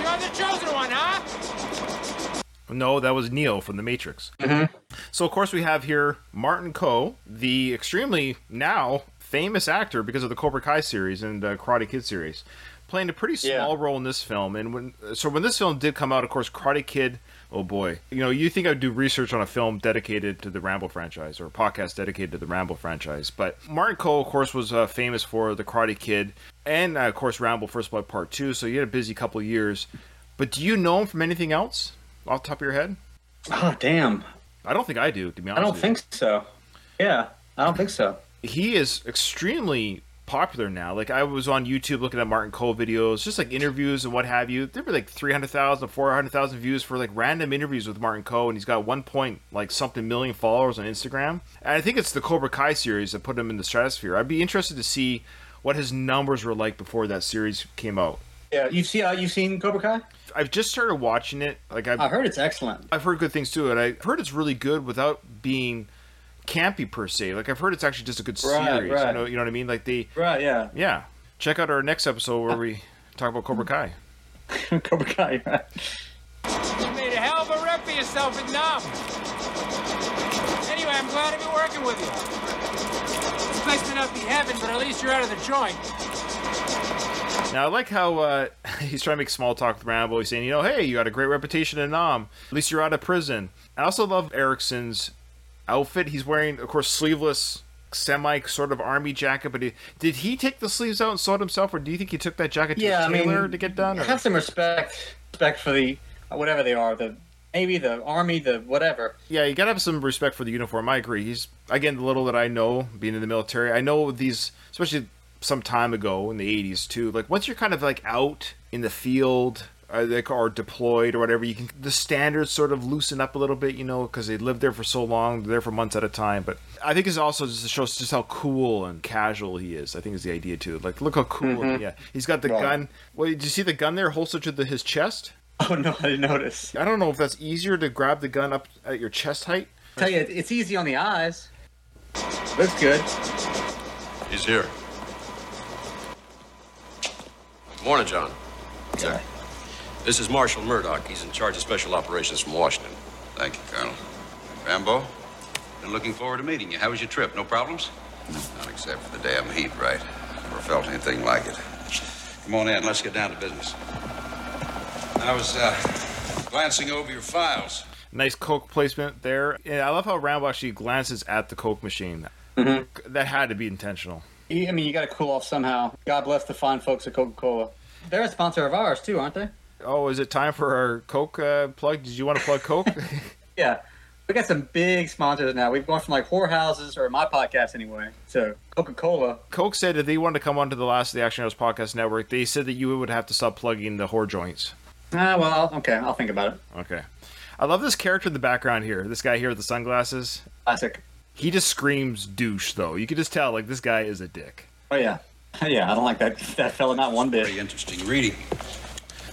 You're the chosen one, huh? No, that was Neo from The Matrix. Mm-hmm. So, of course, we have here Martin Kove, the extremely now famous actor because of the Cobra Kai series and uh, Karate Kid series, playing a pretty Yeah. small role in this film. And when so when this film did come out, of course, Karate Kid. Oh boy, you know, you think I'd do research on a film dedicated to the Rambo franchise or a podcast dedicated to the Rambo franchise, but Martin Kove, of course, was uh, famous for the Karate Kid and, uh, of course, Rambo: First Blood Part Two. So he had a busy couple of years. But do you know him from anything else off the top of your head? Oh, damn. I don't think I do, to be honest. I don't think so. Yeah. I don't think so. he is extremely popular now. Like I was on YouTube looking at Martin Kove videos, just like interviews and what have you. There were like 300,000, 400,000 views for like random interviews with Martin Kove, and he's got one point like something million followers on Instagram. And I think it's the Cobra Kai series that put him in the stratosphere. I'd be interested to see what his numbers were like before that series came out. Yeah. You see, uh, you've seen Cobra Kai? I've just started watching it. Like I've, I heard it's excellent. I've heard good things too, and I've heard it's really good without being campy per se. Like I've heard it's actually just a good Right, series. You know, you know what I mean? Like the Right. Yeah. Yeah. Check out our next episode where we talk about Cobra Kai. Cobra Kai. Right. You made a hell of a rep for yourself at Nam. Anyway, I'm glad to be working with you. This place may not be heaven, but at least you're out of the joint. Now, I like how uh, he's trying to make small talk with Rambo. He's saying, you know, hey, you got a great reputation in Nam. At least you're out of prison. I also love Erickson's outfit. He's wearing, of course, sleeveless, semi sort of army jacket. But he, did he take the sleeves out and sew it himself, or do you think he took that jacket to Yeah, a I mean, tailor to get done? or- Have some respect, respect for uh, the whatever they are, the Maybe the Army, the whatever. Yeah, you gotta have some respect for the uniform. I agree. He's again the little that I know, being in the military. I know these, especially some time ago in the '80s too. Like once you're kind of like out in the field, or, like, or deployed or whatever, you can the standards sort of loosen up a little bit, you know, because they lived there for so long, they're there for months at a time. But I think it's also just shows just how cool and casual he is. I think is the idea too. Like look how cool. Mm-hmm. Yeah, he's got the Right. gun. Wait, did you see the gun there holstered to the, his chest? Oh no, I didn't notice. I don't know if that's easier to grab the gun up at your chest height. tell you, it's easy on the eyes. Looks good. He's here. Good Morning, John. Sorry. This is Marshall Murdock. He's in charge of special operations from Washington. Thank you, Colonel. Rambo, been looking forward to meeting you. How was your trip? No problems? Not except for the damn heat, right? Never felt anything like it. Come on in. Let's get down to business. I was uh, glancing over your files. Nice Coke placement there. Yeah, I love how Rambo actually glances at the Coke machine. That had to be intentional. I mean, you got to cool off somehow. God bless the fine folks at Coca-Cola. They're a sponsor of ours too, aren't they? Oh, is it time for our Coke uh, plug? Did you want to plug Coke? Yeah. We got some big sponsors now. We've gone from like whorehouses, or my podcast anyway, to Coca-Cola. Coke said that they wanted to come onto the last of the Action Heroes podcast network, they said that you would have to stop plugging the whore joints. Ah, well, okay, I'll think about it. Okay. I love this character in the background here. This guy here with the sunglasses. Classic. He just screams douche, though. You can just tell, like, this guy is a dick. Oh yeah, yeah. I don't like that that fella not one bit. Very interesting reading.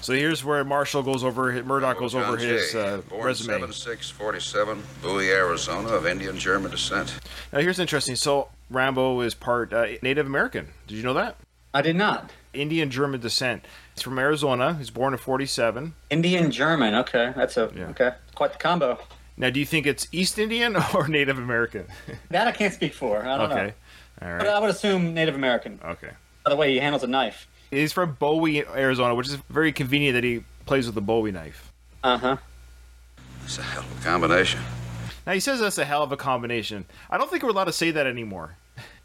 So here's where Marshall goes over, Murdock goes over John his Jay, uh, born resume. 7647, Bowie, Arizona, of Indian German descent. Now here's interesting. So Rambo is part uh, Native American. Did you know that? I did not. Indian German descent. He's from Arizona. He's born in 47. Indian German. Okay, that's a Yeah. okay. Quite the combo. Now, do you think it's East Indian or Native American? That I can't speak for. I don't okay. know. All But. I would assume Native American. Okay. By the way he handles a knife. He's from Bowie, Arizona, which is very convenient that he plays with the Bowie knife. Uh huh. It's a hell of a combination. Now, he says that's a hell of a combination. I don't think we're allowed to say that anymore.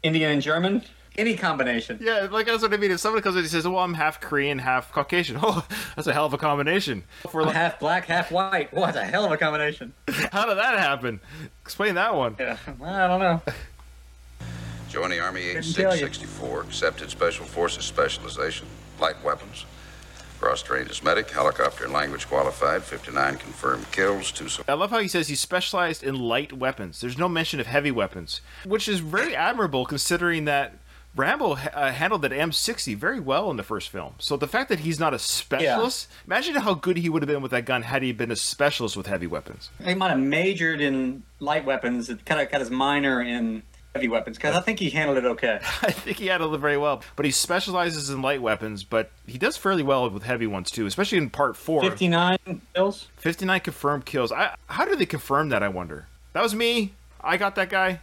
Indian and German. Any combination. Yeah, like that's what I mean. If someone comes in and says, "Well, I'm half Korean, half Caucasian," oh, that's a hell of a combination. If we're like, Half black, half white. What a hell of a combination. how did that happen? Explain that one. Yeah. I don't know. Joined the Army age Couldn't tell you. 664, accepted Special Forces specialization, light weapons. Cross-trained as medic, helicopter and language qualified, 59 confirmed kills, two I love how he says he's specialized in light weapons. There's no mention of heavy weapons, which is very admirable considering that Rambo uh, handled that M60 very well in the first film. So the fact that he's not a specialist, imagine how good he would have been with that gun had he been a specialist with heavy weapons. He might have majored in light weapons. It kind of got his minor in heavy weapons because I think he handled it okay. I think he handled it very well. But he specializes in light weapons, but he does fairly well with heavy ones too, especially in part four. 59 kills. 59 confirmed kills. I, how do they confirm that, I wonder? That was me. I got that guy.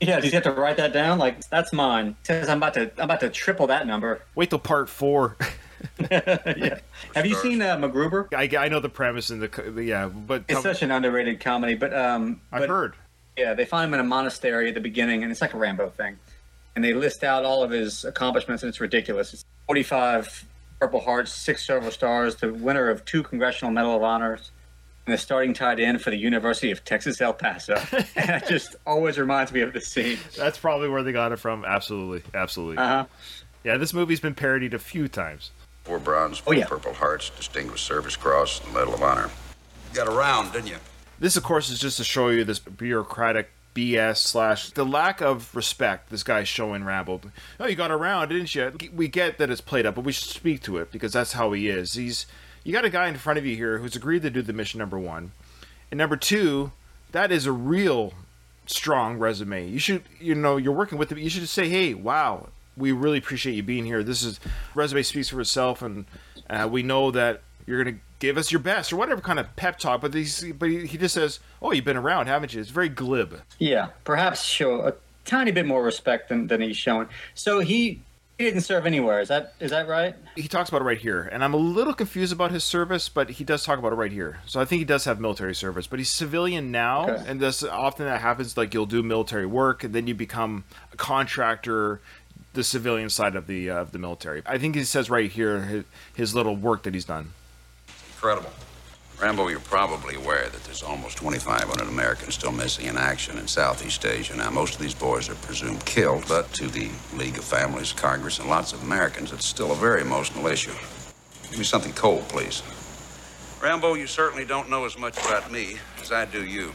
Yeah, does he have to write that down? Like that's mine. Says I'm about to I'm about to triple that number. Wait till part four. yeah. Have you seen uh, MacGruber? I, I know the premise and the co- yeah, but It's such an underrated comedy, but um, I've but, heard. Yeah, they find him in a monastery at the beginning, and it's like a Rambo thing. And they list out all of his accomplishments, and it's ridiculous. It's 45 Purple Hearts, six Silver Stars, the winner of two Congressional Medal of Honors, and the starting tight end for the University of Texas El Paso. and it just always reminds me of the scene. That's probably where they got it from. Absolutely, absolutely. Uh huh. Yeah, this movie's been parodied a few times. Four bronze, four Oh, yeah. Purple Hearts, Distinguished Service Cross, and Medal of Honor. You got around, didn't you? This, of course, is just to show you this bureaucratic BS slash the lack of respect this guy's showing Rambo. Oh, you got around, didn't you? We get that it's played up, but we should speak to it because that's how he is. He's you got a guy in front of you here who's agreed to do the mission number one, and number two, that is a real strong resume. You should, you know, you're working with him. You should just say, hey, wow, we really appreciate you being here. This is resume speaks for itself, and uh, we know that you're gonna give us your best or whatever kind of pep talk. But he's, but he, just says, oh, you've been around, haven't you? It's very glib. Yeah, perhaps show a tiny bit more respect than, than he's showing. So he he didn't serve anywhere. Is that is that right? He talks about it right here, and I'm a little confused about his service, but he does talk about it right here. So I think he does have military service, but he's civilian now, Okay. and this often that happens. Like you'll do military work, and then you become a contractor, the civilian side of the uh, of the military. I think he says right here his, his little work that he's done. Incredible. Rambo, you're probably aware that there's almost 2,500 Americans still missing in action in Southeast Asia. Now, most of these boys are presumed killed, but to the League of Families, Congress, and lots of Americans, it's still a very emotional issue. Give me something cold, please. Rambo, you certainly don't know as much about me as I do you.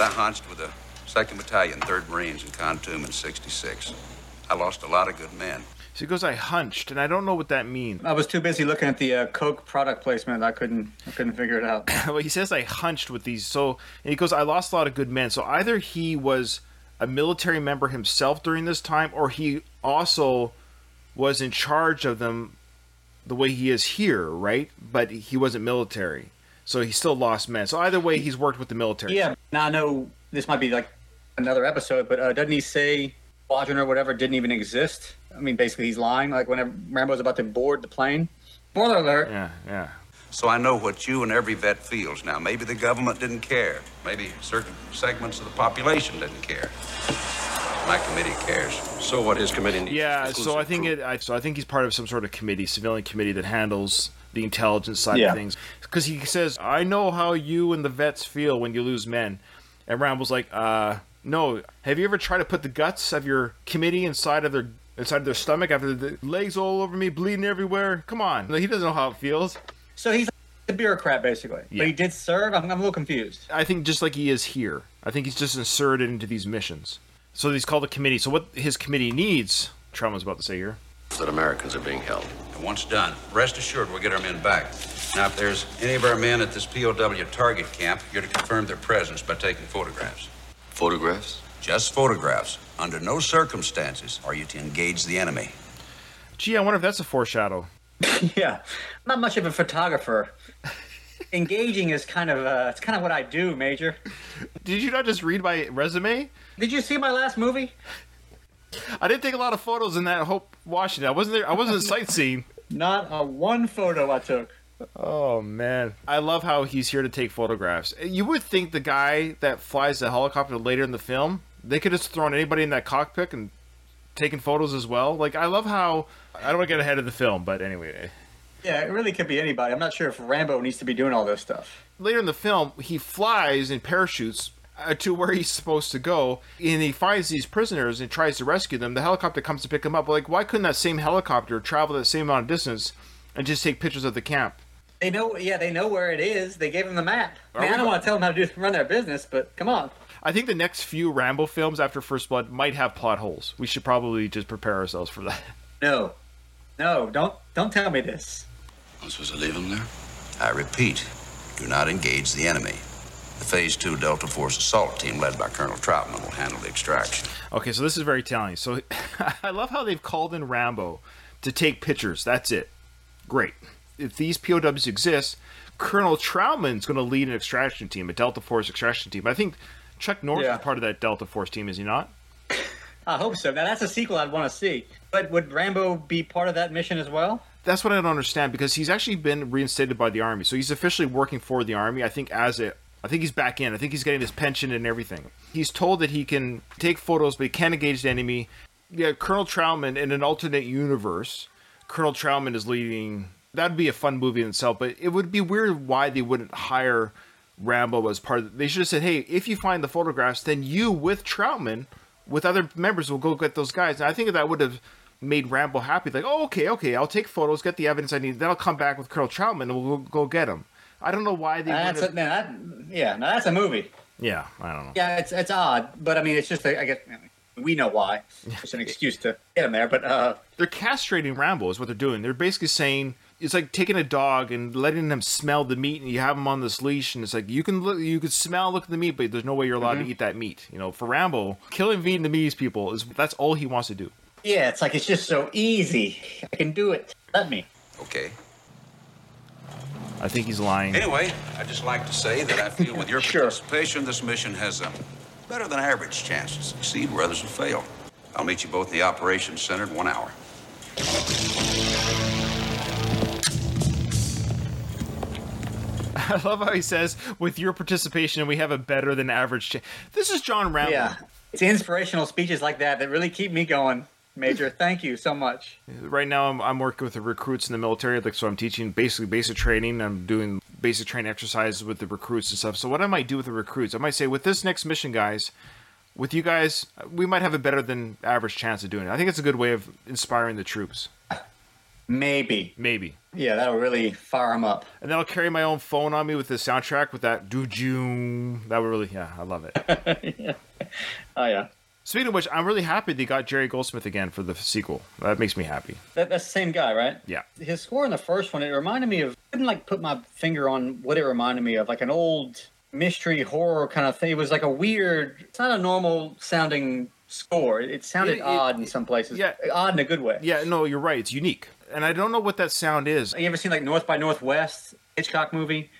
I hunched with the 2nd Battalion, 3rd Marines in Khartoum in 66. I lost a lot of good men. So he goes, I hunched, and I don't know what that means. I was too busy looking at the uh, Coke product placement. I couldn't I couldn't figure it out. well, he says I hunched with these. So and he goes, I lost a lot of good men. So either he was a military member himself during this time, or he also was in charge of them the way he is here, right? But he wasn't military, so he still lost men. So either way, he's worked with the military. Yeah. Now I know this might be like another episode, but uh, doesn't he say squadron or whatever didn't even exist? I mean, basically he's lying. Like whenever Rambo's about to board the plane. Spoiler alert. yeah, yeah. So I know what you and every vet feels now. Maybe the government didn't care. Maybe certain segments of the population didn't care. My committee cares. So what his committee needs? Yeah, so I think proof. it. I, so I think he's part of some sort of committee, civilian committee that handles the intelligence side Yeah. of things. Because he says, "I know how you and the vets feel when you lose men," and Rambo's like, "Uh, no. Have you ever tried to put the guts of your committee inside of their inside of their stomach after the legs all over me, bleeding everywhere? Come on, he doesn't know how it feels. So he's a bureaucrat basically. Yeah. But he did serve. I'm, I'm a little confused. I think just like he is here. I think he's just inserted into these missions. So he's called a committee. So what his committee needs, Trump about to say here." that Americans are being held. And once done, rest assured we'll get our men back. Now, if there's any of our men at this POW target camp, you're to confirm their presence by taking photographs. Photographs? Just photographs. Under no circumstances are you to engage the enemy. Gee, I wonder if that's a foreshadow. yeah. Not much of a photographer. engaging is kind of uh, it's kind of what I do, Major. Did you not just read my resume? Did you see my last movie? I didn't take a lot of photos in that Hope Washington. I wasn't there. I wasn't sightseeing. Not a one photo I took. Oh man, I love how he's here to take photographs. You would think the guy that flies the helicopter later in the film, they could have thrown anybody in that cockpit and taken photos as well. Like I love how I don't want to get ahead of the film, but anyway, Yeah, it really could be anybody. I'm not sure if Rambo needs to be doing all this stuff. later in the film, he flies in parachutes uh, to where he's supposed to go, and he finds these prisoners and tries to rescue them. The helicopter comes to pick him up. Like, why couldn't that same helicopter travel that same amount of distance and just take pictures of the camp? They know, yeah, they know where it is. They gave them the map. I, mean, we I don't want to tell them how to do, run their business, but come on. I think the next few Rambo films after First Blood might have plot holes. We should probably just prepare ourselves for that. No, no, don't don't tell me this. I'm supposed to leave him there? I repeat, do not engage the enemy. The Phase 2 Delta Force assault team, led by Colonel Trautman, will handle the extraction. Okay, so this is very telling. So I love how they've called in Rambo to take pictures. That's it. Great. If these POWs exist, Colonel Trautman's going to lead an extraction team, a Delta Force extraction team. I think Chuck Norris Yeah. is part of that Delta Force team, is he not? I hope so. Now that's a sequel I'd want to see. But would Rambo be part of that mission as well? That's what I don't understand because he's actually been reinstated by the army, so he's officially working for the army. I think as a, I think he's back in. I think he's getting his pension and everything. He's told that he can take photos, but he can't engage the enemy. Yeah, Colonel Trautman in an alternate universe, Colonel Trautman is leading. That'd be a fun movie in itself, but it would be weird why they wouldn't hire Rambo as part of. They should have said, "Hey, if you find the photographs, then you with Trautman, with other members, will go get those guys." And I think that would have made Rambo happy. Like, "Oh, okay, okay, I'll take photos, get the evidence I need, then I'll come back with Colonel Trautman, and we'll go, get him." I don't know why they. That's a, now that, yeah, now that's a movie. yeah, I don't know. Yeah, it's it's odd, but I mean, it's just I guess we know why. It's an excuse to get him there, but uh, They're castrating Rambo is what they're doing. They're basically saying it's like taking a dog and letting them smell the meat, and you have them on this leash, and it's like you can look, you can smell, look at the meat, but there's no way you're allowed to mm-hmm. eat that meat. You know, for Rambo, killing Vietnamese people is that's all he wants to do. yeah, it's like it's just so easy. I can do it. Let me. Okay. I think he's lying. Anyway, I'd just like to say that I feel with your Sure. participation, this mission has a better than average chance to succeed where others will fail. I'll meet you both in the operations center in one hour. I love how he says, "With your participation, we have a better than average." Ch-. This is John Rambo. Yeah, it's inspirational speeches like that that really keep me going. Major, thank you so much. Right now, I'm, I'm working with the recruits in the military. Like, so I'm teaching basically basic training. I'm doing basic training exercises with the recruits and stuff. So, what I might do with the recruits, I might say, with this next mission, guys, with you guys, we might have a better than average chance of doing it. I think it's a good way of inspiring the troops. Maybe. Maybe. Yeah, that'll really fire him up. And then I'll carry my own phone on me with the soundtrack with that doo That would really, yeah, I love it. Oh yeah, Speaking of which, I'm really happy they got Jerry Goldsmith again for the sequel. That makes me happy. that, that's the same guy, right? Yeah. His score in the first one, it reminded me of. I couldn't like put my finger on what it reminded me of, like an old mystery horror kind of thing. It was like a weird. It's not a normal sounding score. It, it sounded It- it- odd in some places. yeah. odd in a good way. Yeah, no, you're right. It's unique. And I don't know what that sound is. You ever seen like North by Northwest Hitchcock movie?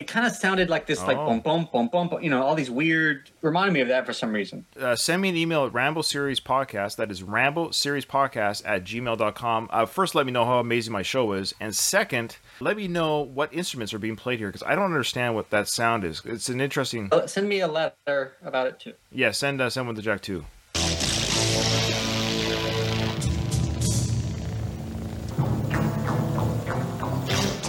It kind of sounded like this, like boom, boom, boom, boom, bum, you know, all these weird. Reminded me of that for some reason. uh, send me an email at Rambo Series Podcast. That is Rambo Series Podcast at gmail.com. Uh, first, let me know how amazing my show is. And second, let me know what instruments are being played here because I don't understand what that sound is. It's an interesting. Uh, Send me a letter about it too. Yeah, send uh, send one to Jack too.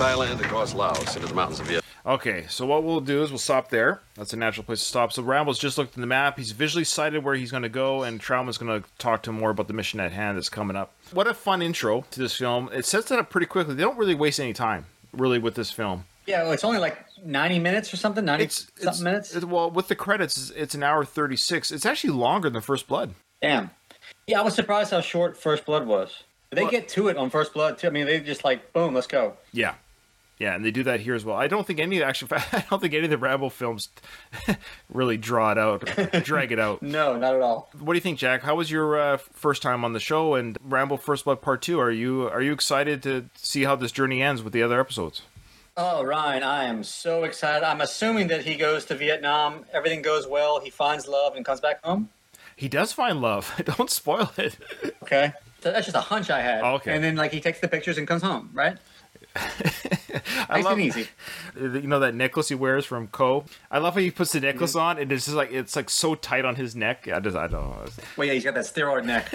Thailand across Laos into the mountains of Vietnam. Okay, so what we'll do is we'll stop there. That's a natural place to stop. So Rambo's just looked at the map. He's visually sighted where he's going to go, and Trautman's going to talk to him more about the mission at hand that's coming up. What a fun intro to this film. It sets it up pretty quickly. They don't really waste any time, really, with this film. Yeah, well, it's only like ninety minutes or something. Ninety It's, something it's minutes. it- well, with the credits, it's, it's an hour 36. It's actually longer than First Blood. Damn. Yeah, I was surprised how short First Blood was. They What? get to it on First Blood too. I mean, they just like boom, let's go. Yeah. Yeah, and they do that here as well. I don't think any of actually, I don't think any of the Rambo films really draw it out, drag it out. No, not at all. What do you think, Jack? How was your uh, first time on the show and Rambo First Blood Part Two? Are you are you excited to see how this journey ends with the other episodes? Oh, Ryan, I am so excited. I'm assuming that he goes to Vietnam, everything goes well, he finds love and comes back home. He does find love. Don't spoil it. Okay. So that's just a hunch I had. Okay. And then, like, he takes the pictures and comes home, right? I Nice love and easy. you know that necklace he wears from Co. I love how he puts the mm-hmm. necklace on and it's just like it's like so tight on his neck. I just I don't know. Well, yeah, he's got that steroid neck.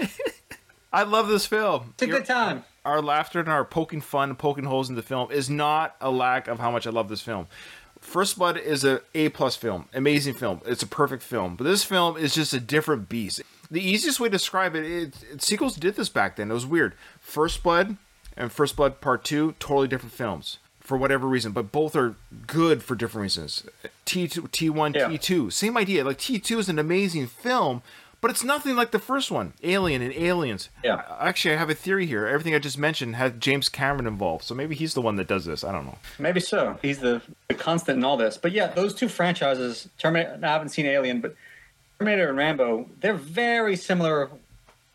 I love this film. It's a good time. Our laughter and our poking fun, poking holes in the film is not a lack of how much I love this film. First Blood is a A plus film, amazing film. It's a perfect film, but this film is just a different beast. The easiest way to describe it, it, it sequels did this back then. It was weird. First Blood and First Blood Part Two, totally different films for whatever reason, but both are good for different reasons. T two, T one, Yeah. T two, same idea. Like T two is an amazing film, but it's nothing like the first one, Alien and Aliens. Yeah. Actually, I have a theory here. Everything I just mentioned had James Cameron involved, so maybe he's the one that does this. I don't know. Maybe so. He's the, the constant in all this. But yeah, those two franchises, Terminator, I haven't seen Alien, but Terminator and Rambo, they're very similar.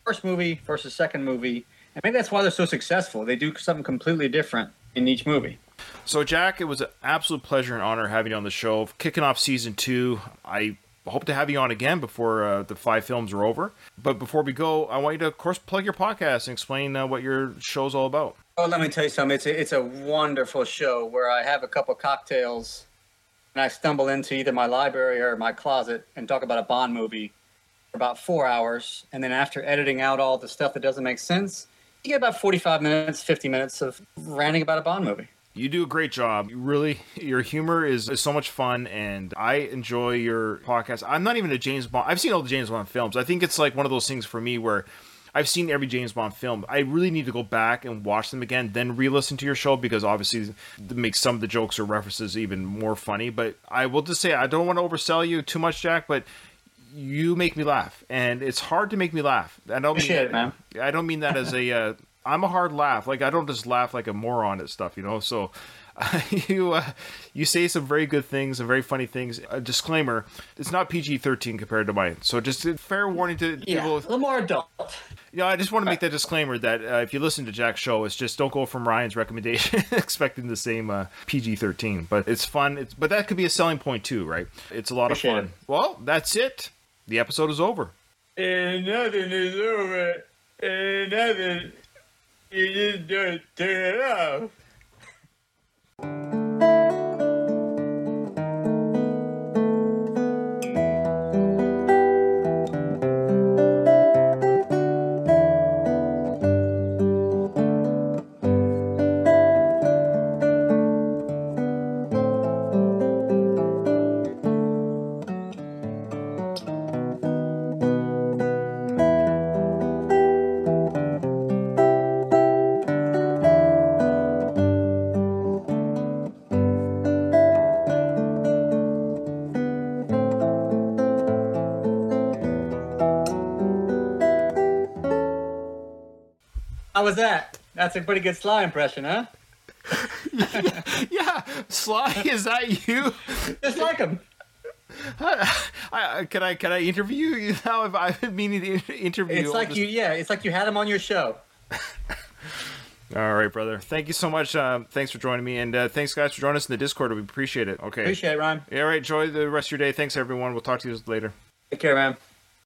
First movie versus second movie. And maybe that's why they're so successful. They do something completely different in each movie. So, Jack, it was an absolute pleasure and honor having you on the show. Kicking off season two, I hope to have you on again before uh, the five films are over. But before we go, I want you to, of course, plug your podcast and explain uh, what your show's all about. Oh, let me tell you something. It's a, it's a wonderful show where I have a couple cocktails and I stumble into either my library or my closet and talk about a Bond movie for about four hours. And then after editing out all the stuff that doesn't make sense, you get about 45 minutes, 50 minutes of ranting about a Bond movie. You do a great job. You really, your humor is, is so much fun, and I enjoy your podcast. I'm not even a James Bond. I've seen all the James Bond films. I think it's like one of those things for me where I've seen every James Bond film. I really need to go back and watch them again, then re-listen to your show because obviously it makes some of the jokes or references even more funny. But I will just say I don't want to oversell you too much, Jack, but you make me laugh, and it's hard to make me laugh. I don't mean Appreciate that, man. I don't mean that as a. Uh, I'm a hard laugh. Like I don't just laugh like a moron at stuff, you know. So you uh, you say some very good things and very funny things. A disclaimer: it's not PG-13 compared to mine. So just a fair warning to Yeah, a people. little more adult. You know, I just want to make that disclaimer that uh, if you listen to Jack's show, it's just don't go from Ryan's recommendation expecting the same uh, PG-13. But it's fun. It's but that could be a selling point too, right? It's a lot Appreciate of fun. Well, that's it. The episode is over. And nothing is over. And nothing. You just don't turn it off. How was that? That's a pretty good Sly impression, huh? Yeah, Sly, is that you? Just like him. I, I- can I can I interview you now? If I've been meaning to interview It's like this- you, yeah. It's like you had him on your show. All right, brother. Thank you so much. Um, thanks for joining me, and uh, thanks guys for joining us in the Discord. We appreciate it. Okay. Appreciate it, Ryan. Yeah, all right. Enjoy the rest of your day. Thanks everyone. We'll talk to you later. Take care, man.